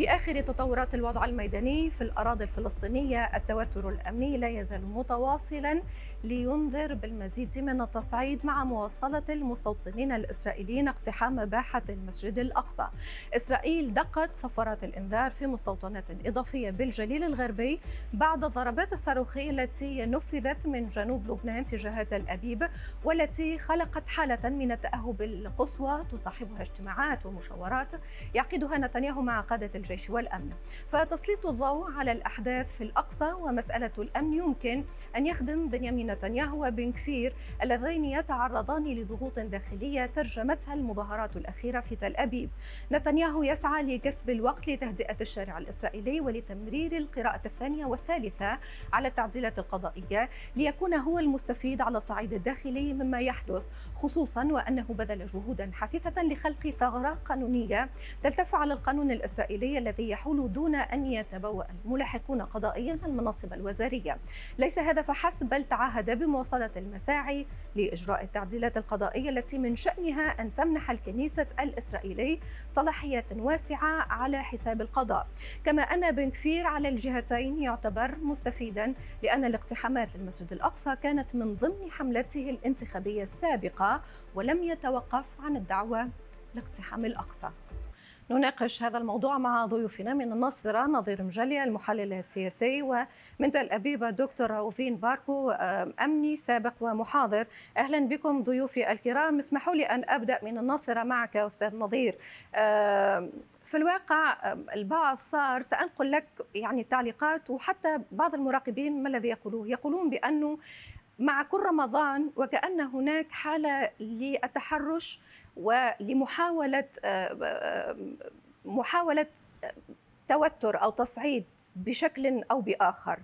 في آخر تطورات الوضع الميداني في الأراضي الفلسطينية التوتر الأمني لا يزال متواصلا لينذر بالمزيد من التصعيد مع مواصلة المستوطنين الإسرائيليين اقتحام باحة المسجد الأقصى. إسرائيل دقت صفارات الإنذار في مستوطنات إضافية بالجليل الغربي بعد الضربات الصاروخية التي نفذت من جنوب لبنان تجاه تل أبيب والتي خلقت حالة من التأهب القصوى تصاحبها اجتماعات ومشاورات. يعقدها نتنياهو مع قادة الجيش والأمن. فتسليط الضوء على الأحداث في الأقصى ومسألة الأمن يمكن أن يخدم بنيامين نتنياهو وبن كفير اللذين يتعرضان لضغوط داخلية ترجمتها المظاهرات الأخيرة في تل أبيب. نتنياهو يسعى لكسب الوقت لتهدئة الشارع الإسرائيلي ولتمرير القراءة الثانية والثالثة على التعديلات القضائية ليكون هو المستفيد على الصعيد الداخلي مما يحدث خصوصا وأنه بذل جهودا حثيثة لخلق ثغرة قانونية تلتف على القانون الإسرائيلي الذي يحول دون أن يتبوأ الملاحقون قضائيا المناصب الوزارية. ليس هذا فحسب بل تعهد بمواصلة المساعي لإجراء التعديلات القضائية التي من شأنها أن تمنح الكنيسة الإسرائيلي صلاحيات واسعة على حساب القضاء. كما أن بن كفير على الجهتين يعتبر مستفيدا لأن الاقتحامات للمسجد الأقصى كانت من ضمن حملته الانتخابية السابقة ولم يتوقف عن الدعوة لاقتحام الأقصى. نناقش هذا الموضوع مع ضيوفنا من الناصرة نظير مجلي المحلل السياسي ومن تل أبيب دكتور روفين باركو أمني سابق ومحاضر. أهلا بكم ضيوفي الكرام. اسمحوا لي أن أبدأ من الناصرة معك أستاذ نظير. في الواقع البعض صار سأنقل لك يعني التعليقات وحتى بعض المراقبين ما الذي يقولوه؟ يقولون بأنه مع كل رمضان وكأن هناك حالة للتحرش ولمحاولة محاولة توتر أو تصعيد بشكل أو بآخر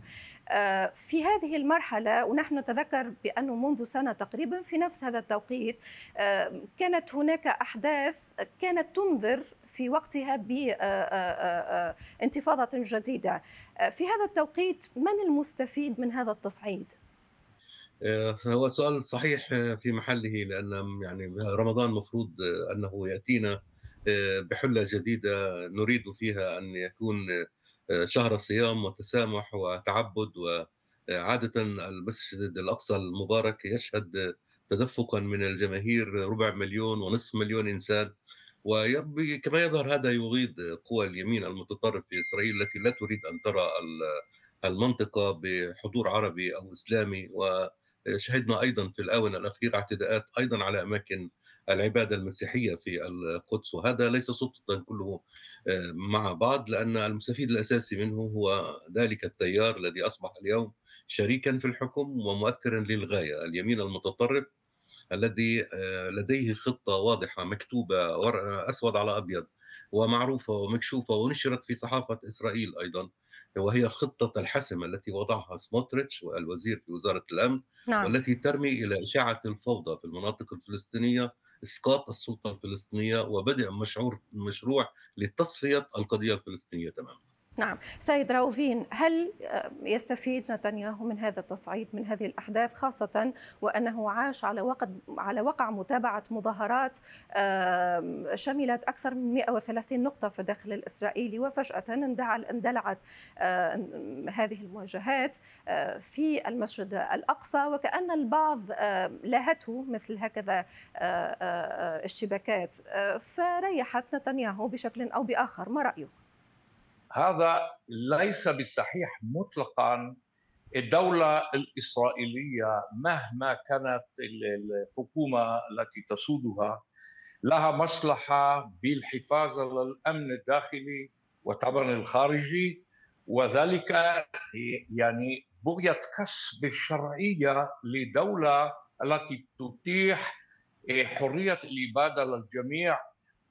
في هذه المرحلة ونحن نتذكر بأنه منذ سنة تقريبا في نفس هذا التوقيت كانت هناك أحداث كانت تنذر في وقتها بانتفاضة جديدة في هذا التوقيت من المستفيد من هذا التصعيد؟ هو سؤال صحيح في محله لأن يعني رمضان مفروض أنه يأتينا بحلة جديدة نريد فيها أن يكون شهر صيام وتسامح وتعبد وعادة المسجد الأقصى المبارك يشهد تدفقا من الجماهير ربع مليون ونصف مليون إنسان. وكما يظهر هذا يغيظ قوى اليمين المتطرف في إسرائيل التي لا تريد أن ترى المنطقة بحضور عربي أو إسلامي. و شهدنا أيضا في الآونة الأخيرة اعتداءات أيضا على أماكن العبادة المسيحية في القدس وهذا ليس سلطة كله مع بعض لأن المستفيد الأساسي منه هو ذلك التيار الذي أصبح اليوم شريكا في الحكم ومؤثرا للغاية. اليمين المتطرف الذي لديه خطة واضحة مكتوبة أسود على أبيض ومعروفة ومكشوفة ونشرت في صحافة إسرائيل أيضا. وهي خطة الحسم التي وضعها سموتريتش والوزير في وزارة الأمن نعم. والتي ترمي إلى إشاعة الفوضى في المناطق الفلسطينية إسقاط السلطة الفلسطينية وبدء مشروع لتصفية القضية الفلسطينية تماما نعم سيد راوفين هل يستفيد نتنياهو من هذا التصعيد من هذه الأحداث خاصة وأنه عاش على وقع على وقع متابعة مظاهرات شملت أكثر من 130 نقطة في الداخل الإسرائيلي وفجأة اندلعت هذه المواجهات في المسجد الأقصى وكأن البعض لاهته مثل هكذا الشبكات فريحت نتنياهو بشكل أو بآخر ما رأيك؟ هذا ليس بالصحيح مطلقا. الدولة الإسرائيلية مهما كانت الحكومة التي تسودها لها مصلحة بالحفاظ على الأمن الداخلي وطبعا الخارجي وذلك يعني بغية كسب الشرعية لدولة التي تتيح حرية الإبادة للجميع.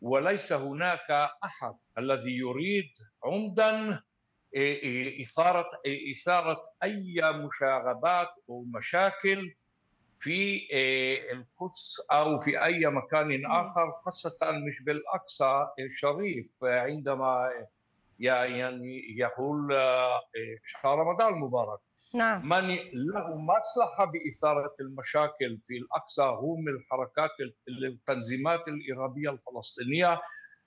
وليس هناك أحد الذي يريد عمدا إثارة إثارة أي مشاغبات أو مشاكل في القدس أو في أي مكان آخر خاصة مش بالأقصى الشريف عندما يعني يقول شهر رمضان المبارك. نعم. من له مصلحة بإثارة المشاكل في الأقصى هم الحركات التنظيمات الإرهابية الفلسطينية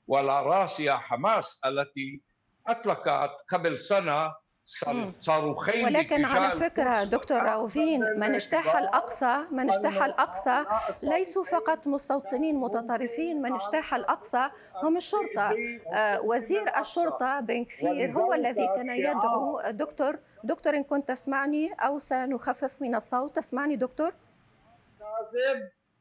وعلى راسها حماس التي أطلقت قبل سنة صاروخين ولكن على فكرة دكتور راوفين من اجتاح الأقصى من اجتاح الأقصى ليسوا فقط مستوطنين متطرفين من اجتاح الأقصى هم الشرطة. آه، وزير الشرطة بن كفير هو الذي كان يدعو دكتور دكتور إن كنت تسمعني أو سنخفف من الصوت تسمعني دكتور؟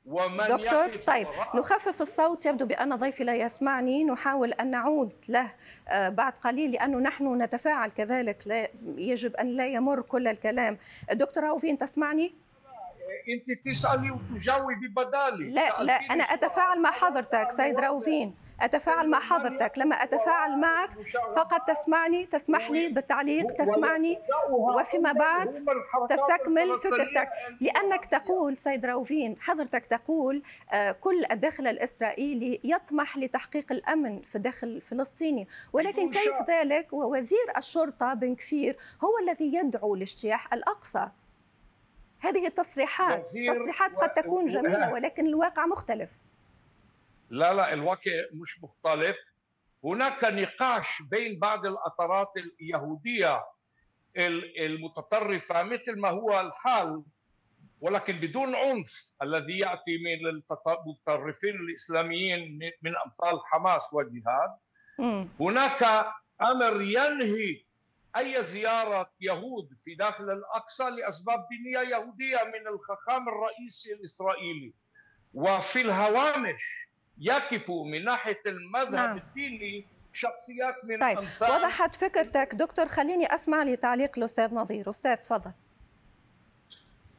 ومن دكتور طيب نخفف الصوت يبدو بأن ضيفي لا يسمعني. نحاول أن نعود له آه، بعد قليل لأنه نحن نتفاعل كذلك. لا يجب أن لا يمر كل الكلام. دكتور راوفين تسمعني؟ انت تسألي وتجاوبي بدالي لا لا أنا أتفاعل مع حضرتك سيد راوفين أتفاعل مع حضرتك. لما أتفاعل معك فقط تسمعني تسمح لي بالتعليق تسمعني وفيما بعد تستكمل فكرتك. لأنك تقول سيد راوفين حضرتك تقول آه، كل الداخل الإسرائيلي يطمح لتحقيق الأمن في الداخل الفلسطيني ولكن كيف ذلك؟ ووزير الشرطة بن كفير هو الذي يدعو لاجتياح الأقصى. هذه التصريحات تصريحات قد تكون جميلة ولكن الواقع مختلف. لا لا الواقع مش مختلف. هناك نقاش بين بعض الأطرات اليهودية المتطرفة مثل ما هو الحال ولكن بدون عنف الذي يأتي من المتطرفين الإسلاميين من أمثال حماس والجهاد هناك أمر ينهي أي زيارة يهود في داخل الأقصى لأسباب دينية يهودية من الخخام الرئيسي الإسرائيلي. وفي الهوامش يقف من ناحية المذهب نعم. الديني شخصيات من طيب أمثال وضحت فكرتك دكتور خليني أسمع لتعليق الأستاذ نظير. أستاذ تفضل.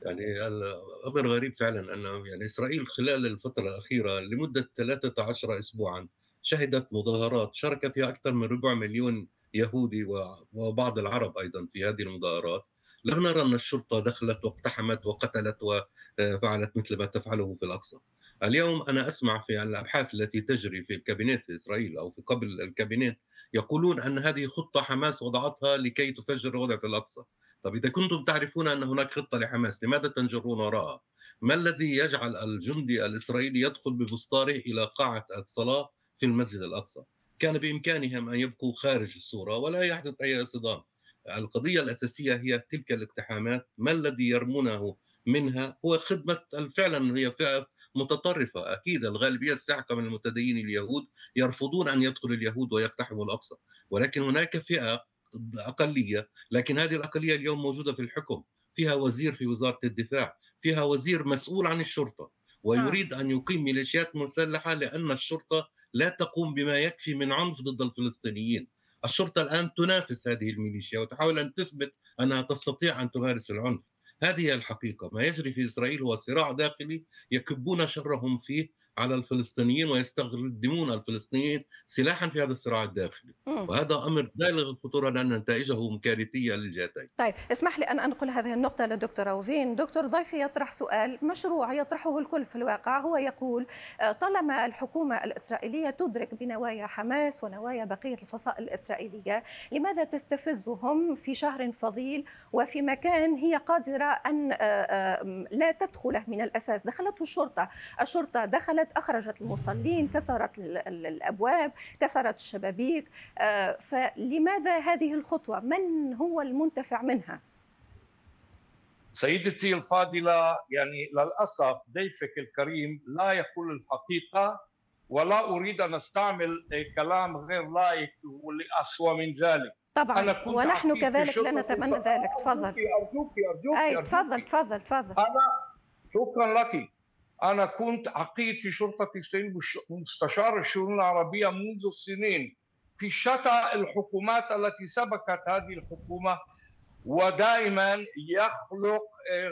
يعني الامر غريب فعلا ان يعني إسرائيل خلال الفترة الأخيرة لمدة 13 اسبوعا شهدت مظاهرات شارك فيها أكثر من ربع مليون يهودي وبعض العرب أيضا في هذه المظاهرات لم نرى أن الشرطة دخلت واقتحمت وقتلت وفعلت مثل ما تفعله في الأقصى. اليوم أنا أسمع في الأبحاث التي تجري في الكابينت في إسرائيل أو في قبل الكابينت يقولون أن هذه خطة حماس وضعتها لكي تفجر الوضع في الأقصى. طب إذا كنتم تعرفون أن هناك خطة لحماس لماذا تنجرون وراءها؟ ما الذي يجعل الجندي الإسرائيلي يدخل بمسطاره إلى قاعة الصلاة في المسجد الأقصى؟ كان بإمكانهم أن يبقوا خارج الصورة ولا يحدث أي صدام. القضية الأساسية هي تلك الاقتحامات، ما الذي يرمونه منها؟ هو خدمة فعلا هي فئة متطرفة، أكيد الغالبية الساحقة من المتدينين اليهود يرفضون أن يدخل اليهود ويقتحموا الأقصى، ولكن هناك فئة أقلية، لكن هذه الأقلية اليوم موجودة في الحكم، فيها وزير في وزارة الدفاع، فيها وزير مسؤول عن الشرطة، ويريد أن يقيم ميليشيات مسلحة لأن الشرطة لا تقوم بما يكفي من عنف ضد الفلسطينيين. الشرطة الآن تنافس هذه الميليشيا وتحاول أن تثبت أنها تستطيع أن تمارس العنف. هذه هي الحقيقة. ما يجري في إسرائيل هو صراع داخلي يكبون شرهم فيه على الفلسطينيين ويستخدمون الفلسطينيين سلاحا في هذا الصراع الداخلي. وهذا أمر بالغ الخطورة لأن نتائجه كارثية للجهتين. طيب اسمح لي أن أنقل هذه النقطة للدكتور أوفين، دكتور ضيفي يطرح سؤال مشروع يطرحه الكل في الواقع. هو يقول آه، طالما الحكومة الإسرائيلية تدرك بنوايا حماس ونوايا بقية الفصائل الإسرائيلية، لماذا تستفزهم في شهر فضيل وفي مكان هي قادرة أن آه، آه، لا تدخله من الأساس، دخلته الشرطة، الشرطة دخلت أخرجت المصلين كسرت الأبواب كسرت الشبابيك. آه، فلماذا هذه الخطوة؟ من هو المنتفع منها؟ سيدتي الفاضلة يعني للأسف ضيفك الكريم لا يقول الحقيقة ولا أريد أن أستعمل كلام غير لائق والأسوأ من ذلك. طبعا أنا كنت ونحن كذلك لا نتمنى ذلك. تفضل. أرجوك أرجوك أي تفضل تفضل تفضل. أنا شكرا لك. أنا كنت عقيد في شرطة إسرائيل مستشار الشؤون العربية منذ سنين في شتى الحكومات التي سبقت هذه الحكومة ودائما يخلق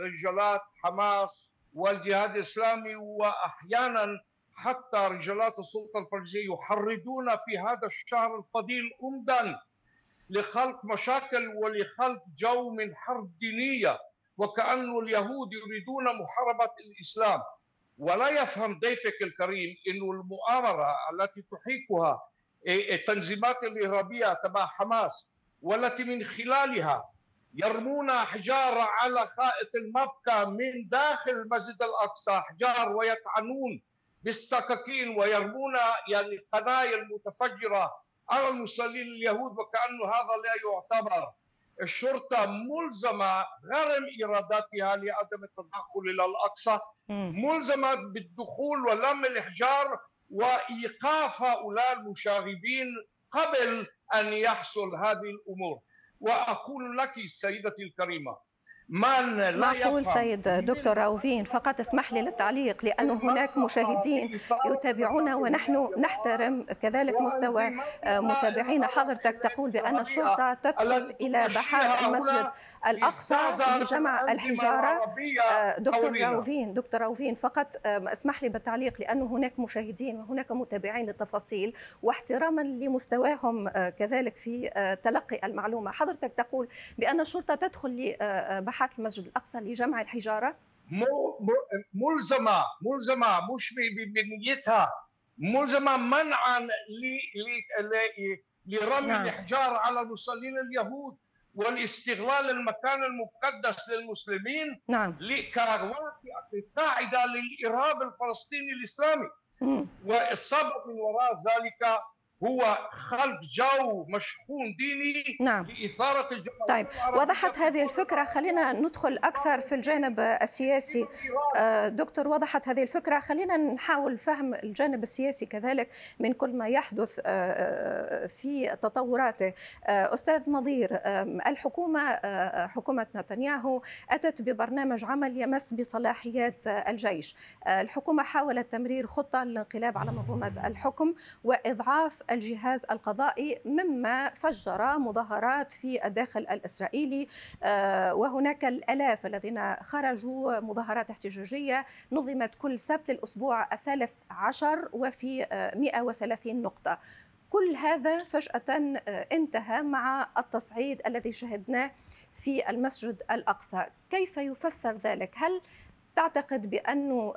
رجالات حماس والجهاد الإسلامي وأحيانا حتى رجالات السلطة الفلسطينية يحرضون في هذا الشهر الفضيل أمدا لخلق مشاكل ولخلق جو من حرب دينية وكأن اليهود يريدون محاربة الإسلام. ولا يفهم ضيفك الكريم أن المؤامرة التي تحيكها التنظيمات الإرهابية تبع حماس والتي من خلالها يرمون حجارة على خائط المبكى من داخل المسجد الأقصى احجار ويطعنون بالسكاكين ويرمون يعني قنايا المتفجره على المصلين اليهود وكأنه هذا لا يعتبر. الشرطة ملزمة غرم ايراداتها لعدم التدخل إلى الأقصى ملزمة بالدخول ولم الإحجار وإيقاف هؤلاء المشاغبين قبل أن يحصل هذه الأمور. وأقول لك سيدتي الكريمة من لا معقول سيد دكتور راوفين فقط اسمح لي للتعليق لأن هناك مشاهدين يتابعونا ونحن نحترم كذلك مستوى متابعينا حضرتك تقول بأن الشرطة تدخل إلى بحار المسجد الأقصى لجمع الحجارة. آه، دكتور راوفين دكتور راوفين فقط اسمح لي بالتعليق لأن هناك مشاهدين وهناك متابعين للتفاصيل واحتراما لمستواهم آه، كذلك في آه، تلقي المعلومة. حضرتك تقول بأن الشرطة تدخل لبحار ساحات المسجد الأقصى لجمع الحجارة؟ ملزمة ملزمة مش بنيتها ملزمة منعا لرمي نعم. الحجار على المصلين اليهود والاستغلال المكان المقدس للمسلمين نعم كقاعده للإرهاب الفلسطيني الإسلامي والسبب من وراء ذلك هو خلق جو مشحون ديني نعم. لإثارة الجماهير طيب وضحت هذه الفكرة خلينا ندخل أكثر في الجانب السياسي. آه، دكتور وضحت هذه الفكرة خلينا نحاول فهم الجانب السياسي كذلك من كل ما يحدث آه، آه، في تطوراته. أستاذ نظير الحكومة حكومة نتنياهو أتت ببرنامج عمل يمس بصلاحيات الجيش. الحكومة حاولت تمرير خطة للانقلاب على منظومة الحكم وإضعاف الجهاز القضائي مما فجر مظاهرات في الداخل الإسرائيلي. آه، وهناك الألاف الذين خرجوا مظاهرات احتجاجية نظمت كل سبت الأسبوع الثالث عشر وفي 130 آه، نقطة. كل هذا فجأة آه، انتهى مع التصعيد الذي شهدناه في المسجد الأقصى. كيف يفسر ذلك؟ هل تعتقد بأنه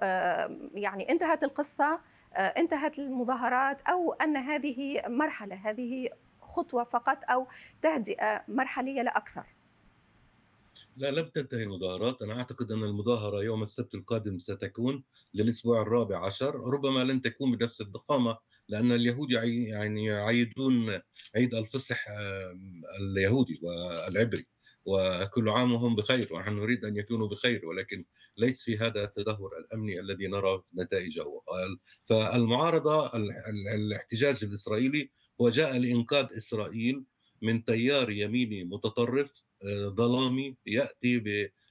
يعني انتهت القصة؟ انتهت المظاهرات أو أن هذه مرحلة هذه خطوة فقط أو تهدئة مرحلية لا أكثر. لا لم تنتهي المظاهرات. أنا أعتقد أن المظاهرة يوم السبت القادم ستكون للأسبوع الرابع عشر. ربما لن تكون بنفس الضخامة لأن اليهود يعني يعيدون عيد الفصح اليهودي والعبري وكل عام وهم بخير ونحن نريد أن يكونوا بخير ولكن ليس في هذا التدهور الأمني الذي نرى نتائجه. فالمعارضة الاحتجاج الإسرائيلي هو جاء لإنقاذ إسرائيل من تيار يميني متطرف آه، ظلامي يأتي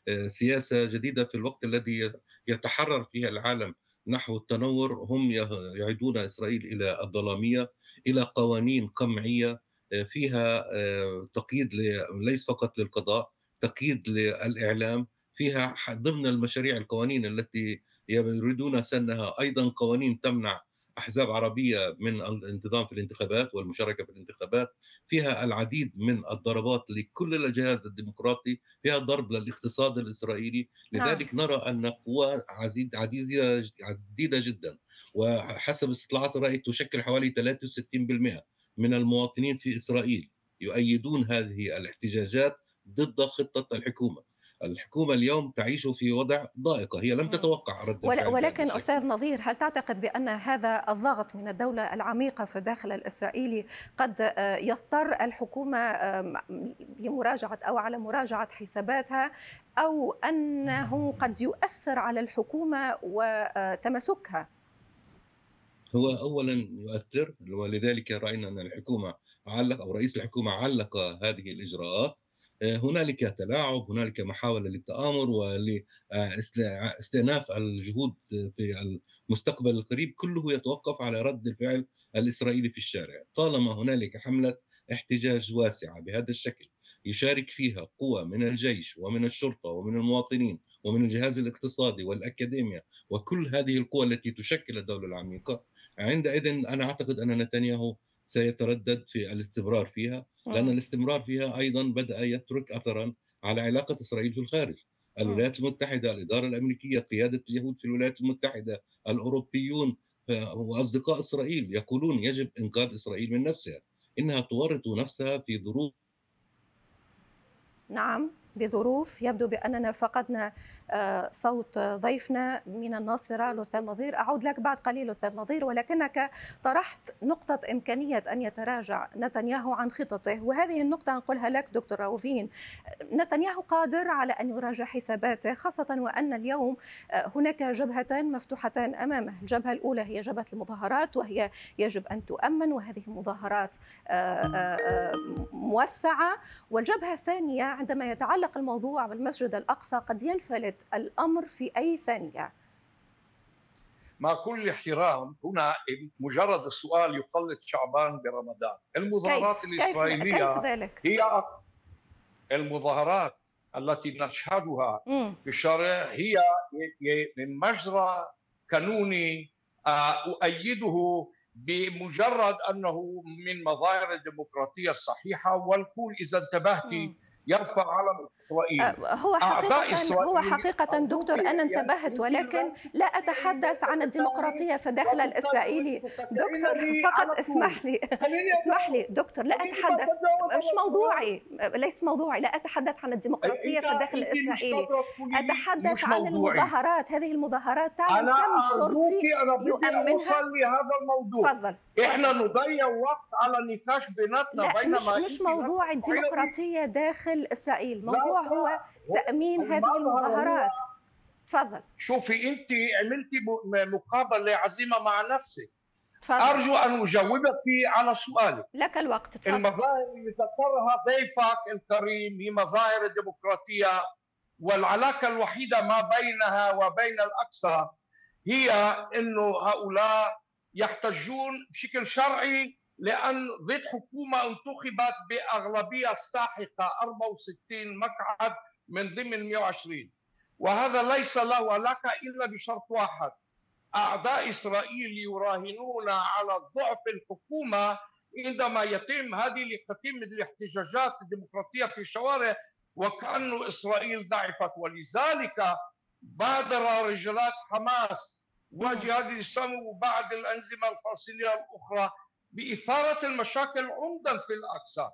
بسياسة جديدة في الوقت الذي يتحرر فيه العالم نحو التنور. هم يعيدون إسرائيل إلى الظلامية إلى قوانين قمعية آه، فيها آه، تقييد ليس فقط للقضاء تقييد للإعلام فيها ضمن المشاريع القوانين التي يريدون سنها. أيضا قوانين تمنع أحزاب عربية من الانتظام في الانتخابات والمشاركة في الانتخابات. فيها العديد من الضربات لكل الجهاز الديمقراطي. فيها ضرب للاقتصاد الإسرائيلي. نعم. لذلك نرى أن قوى عديده عديدة جدا. وحسب استطلاعات الرأي تشكل حوالي 63% من المواطنين في إسرائيل يؤيدون هذه الاحتجاجات ضد خطة الحكومة. الحكومة اليوم تعيش في وضع ضائقه هي لم تتوقع رد ولكن أستاذ نظير هل تعتقد بأن هذا الضغط من الدولة العميقة في الداخل الإسرائيلي قد آه، يضطر الحكومة لمراجعة أو على مراجعة حساباتها أو أنه قد يؤثر على الحكومة وتمسكها هو اولا يؤثر ولذلك رأينا أن الحكومة علق أو رئيس الحكومة علق هذه الإجراءات. هنالك تلاعب هنالك محاولة للتآمر ولاستئناف الجهود في المستقبل القريب. كله يتوقف على رد الفعل الإسرائيلي في الشارع. طالما هنالك حملة احتجاج واسعة بهذا الشكل يشارك فيها قوى من الجيش ومن الشرطة ومن المواطنين ومن الجهاز الاقتصادي والأكاديمية وكل هذه القوى التي تشكل الدولة العميقة عندئذ أنا أعتقد أن نتنياهو سيتردد في الاستمرار فيها لأن الاستمرار فيها أيضا بدأ يترك أثرا على علاقة إسرائيل في الخارج. الولايات المتحدة الإدارة الأمريكية قيادة اليهود في الولايات المتحدة الأوروبيون وأصدقاء إسرائيل يقولون يجب إنقاذ إسرائيل من نفسها إنها تورط نفسها في ظروف نعم. بظروف يبدو بأننا فقدنا آه، صوت ضيفنا من الناصرة الأستاذ نظير. أعود لك بعد قليل أستاذ نظير ولكنك طرحت نقطة إمكانية أن يتراجع نتنياهو عن خططه وهذه النقطة أنقلها لك دكتور راوفين نتنياهو قادر على أن يراجع حساباته خاصة وأن اليوم آه، هناك جبهتان مفتوحتان أمامه. الجبهة الأولى هي جبهة المظاهرات وهي يجب أن تؤمن وهذه مظاهرات آه، موسعة. والجبهة الثانية عندما يتعلق الموضوع بالمسجد الأقصى قد ينفلت الأمر في أي ثانية مع كل احترام هنا مجرد السؤال يخلط شعبان برمضان المظاهرات كيف؟ الإسرائيلية كيف ذلك؟ هي المظاهرات التي نشهدها م. في الشارع هي من مجرى قانوني آه، أؤيده بمجرد أنه من مظاهر الديمقراطية الصحيحة والكل إذا انتبهت يرفع علم اسرائيل أه، هو حقيقه إسرائيل هو حقيقه دكتور أنا انتبهت ولكن لا اتحدث عن الديمقراطيه في الداخل الاسرائيلي دكتور فقط اسمح لي اسمح لي دكتور لا اتحدث مش موضوعي ليس موضوعي لا اتحدث عن الديمقراطيه في الداخل الاسرائيلي اتحدث عن المظاهرات هذه المظاهرات تعلم كم شرطي يؤمنها لهذا الموضوع تفضل إحنا نضيع وقت على نقاش بيناتنا بينما مش مش موضوع الديمقراطيه داخل إسرائيل. الموضوع هو تأمين هذه المظاهرات. تفضل. شوفي انت عملتي مقابلة عزيمه مع نفسك. تفضل. أرجو أن أجاوبك على سؤالك لك الوقت تفضل. المظاهر اللي ذكرها ضيفك الكريم هي مظاهر الديمقراطية والعلاقة الوحيدة ما بينها وبين الاقصى هي إنه هؤلاء يحتجون بشكل شرعي لأن ضد حكومة انتخبت بأغلبية ساحقة 64 مقعد من ضمن 120 وهذا ليس له علاقة إلا بشرط واحد. أعداء إسرائيل يراهنون على ضعف الحكومة عندما يتم هذه تتم الاحتجاجات الديمقراطية في الشوارع وكأن إسرائيل ضعفت. ولذلك بادر رجالات حماس وجهاد الإسلام وبعض الأنظمة الفلسطينية الأخرى بإثارة المشاكل عمدا في الأقصى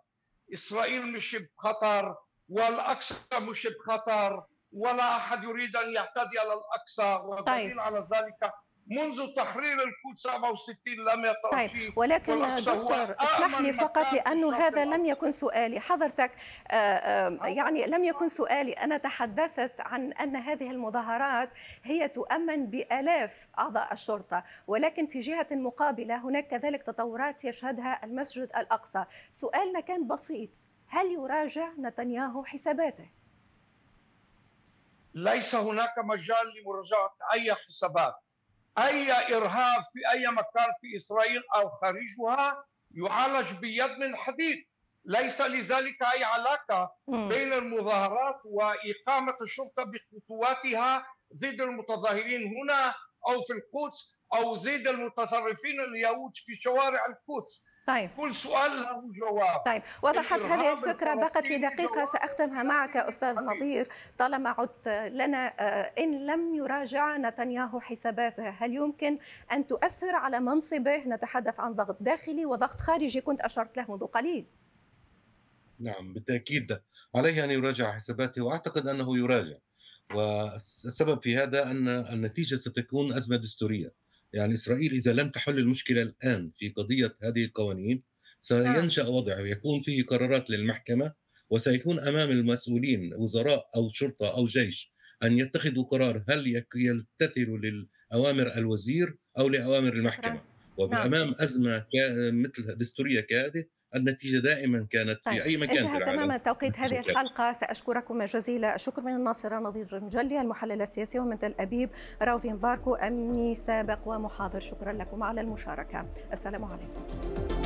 إسرائيل مش بخطر والأقصى مش بخطر ولا أحد يريد أن يعتدي على الأقصى طيب. على ذلك منذ تحرير الكود 67 لم يطرح طيب. ولكن دكتور اسمح لي فقط لأنه هذا لم يكن سؤالي. حضرتك آه، آه، يعني لم يكن سؤالي. أنا تحدثت عن أن هذه المظاهرات هي تؤمن بآلاف أعضاء الشرطة ولكن في جهة مقابلة هناك كذلك تطورات يشهدها المسجد الأقصى. سؤالنا كان بسيط. هل يراجع نتنياهو حساباته؟ ليس هناك مجال لمراجعة أي حسابات. أي إرهاب في أي مكان في إسرائيل أو خارجها يعالج بيد من حديد. ليس لذلك أي علاقة بين المظاهرات وإقامة الشرطة بخطواتها ضد المتظاهرين هنا أو في القدس أو ضد المتطرفين اليهود في شوارع القدس. طيب. كل سؤال له جواب. طيب وضحت هذه الفكرة بقت لي دقيقة سأختمها معك أستاذ نظير. طالما عدت لنا آه، إن لم يراجع نتنياهو حساباته هل يمكن أن تؤثر على منصبه؟ نتحدث عن ضغط داخلي وضغط خارجي كنت أشرت له منذ قليل. نعم بالتأكيد عليه أن يراجع حساباته وأعتقد أنه يراجع. والسبب في هذا أن النتيجة ستكون أزمة دستورية. يعني إسرائيل إذا لم تحل المشكلة الآن في قضية هذه القوانين سينشأ نعم. وضع يكون فيه قرارات للمحكمة وسيكون أمام المسؤولين وزراء أو شرطة أو جيش أن يتخذوا قرار هل يلتثروا لأوامر الوزير أو لأوامر المحكمة وبأمام نعم. أزمة مثل دستورية كهذه النتيجة دائما كانت طيب. في أي مكان انتهى تماما توقيت هذه الحلقة. سأشكركم جزيل الشكر من الناصرة نظير المجلي المحلل السياسي ومن تل أبيب راوفين باركو أمني سابق ومحاضر. شكرا لكم على المشاركة. السلام عليكم.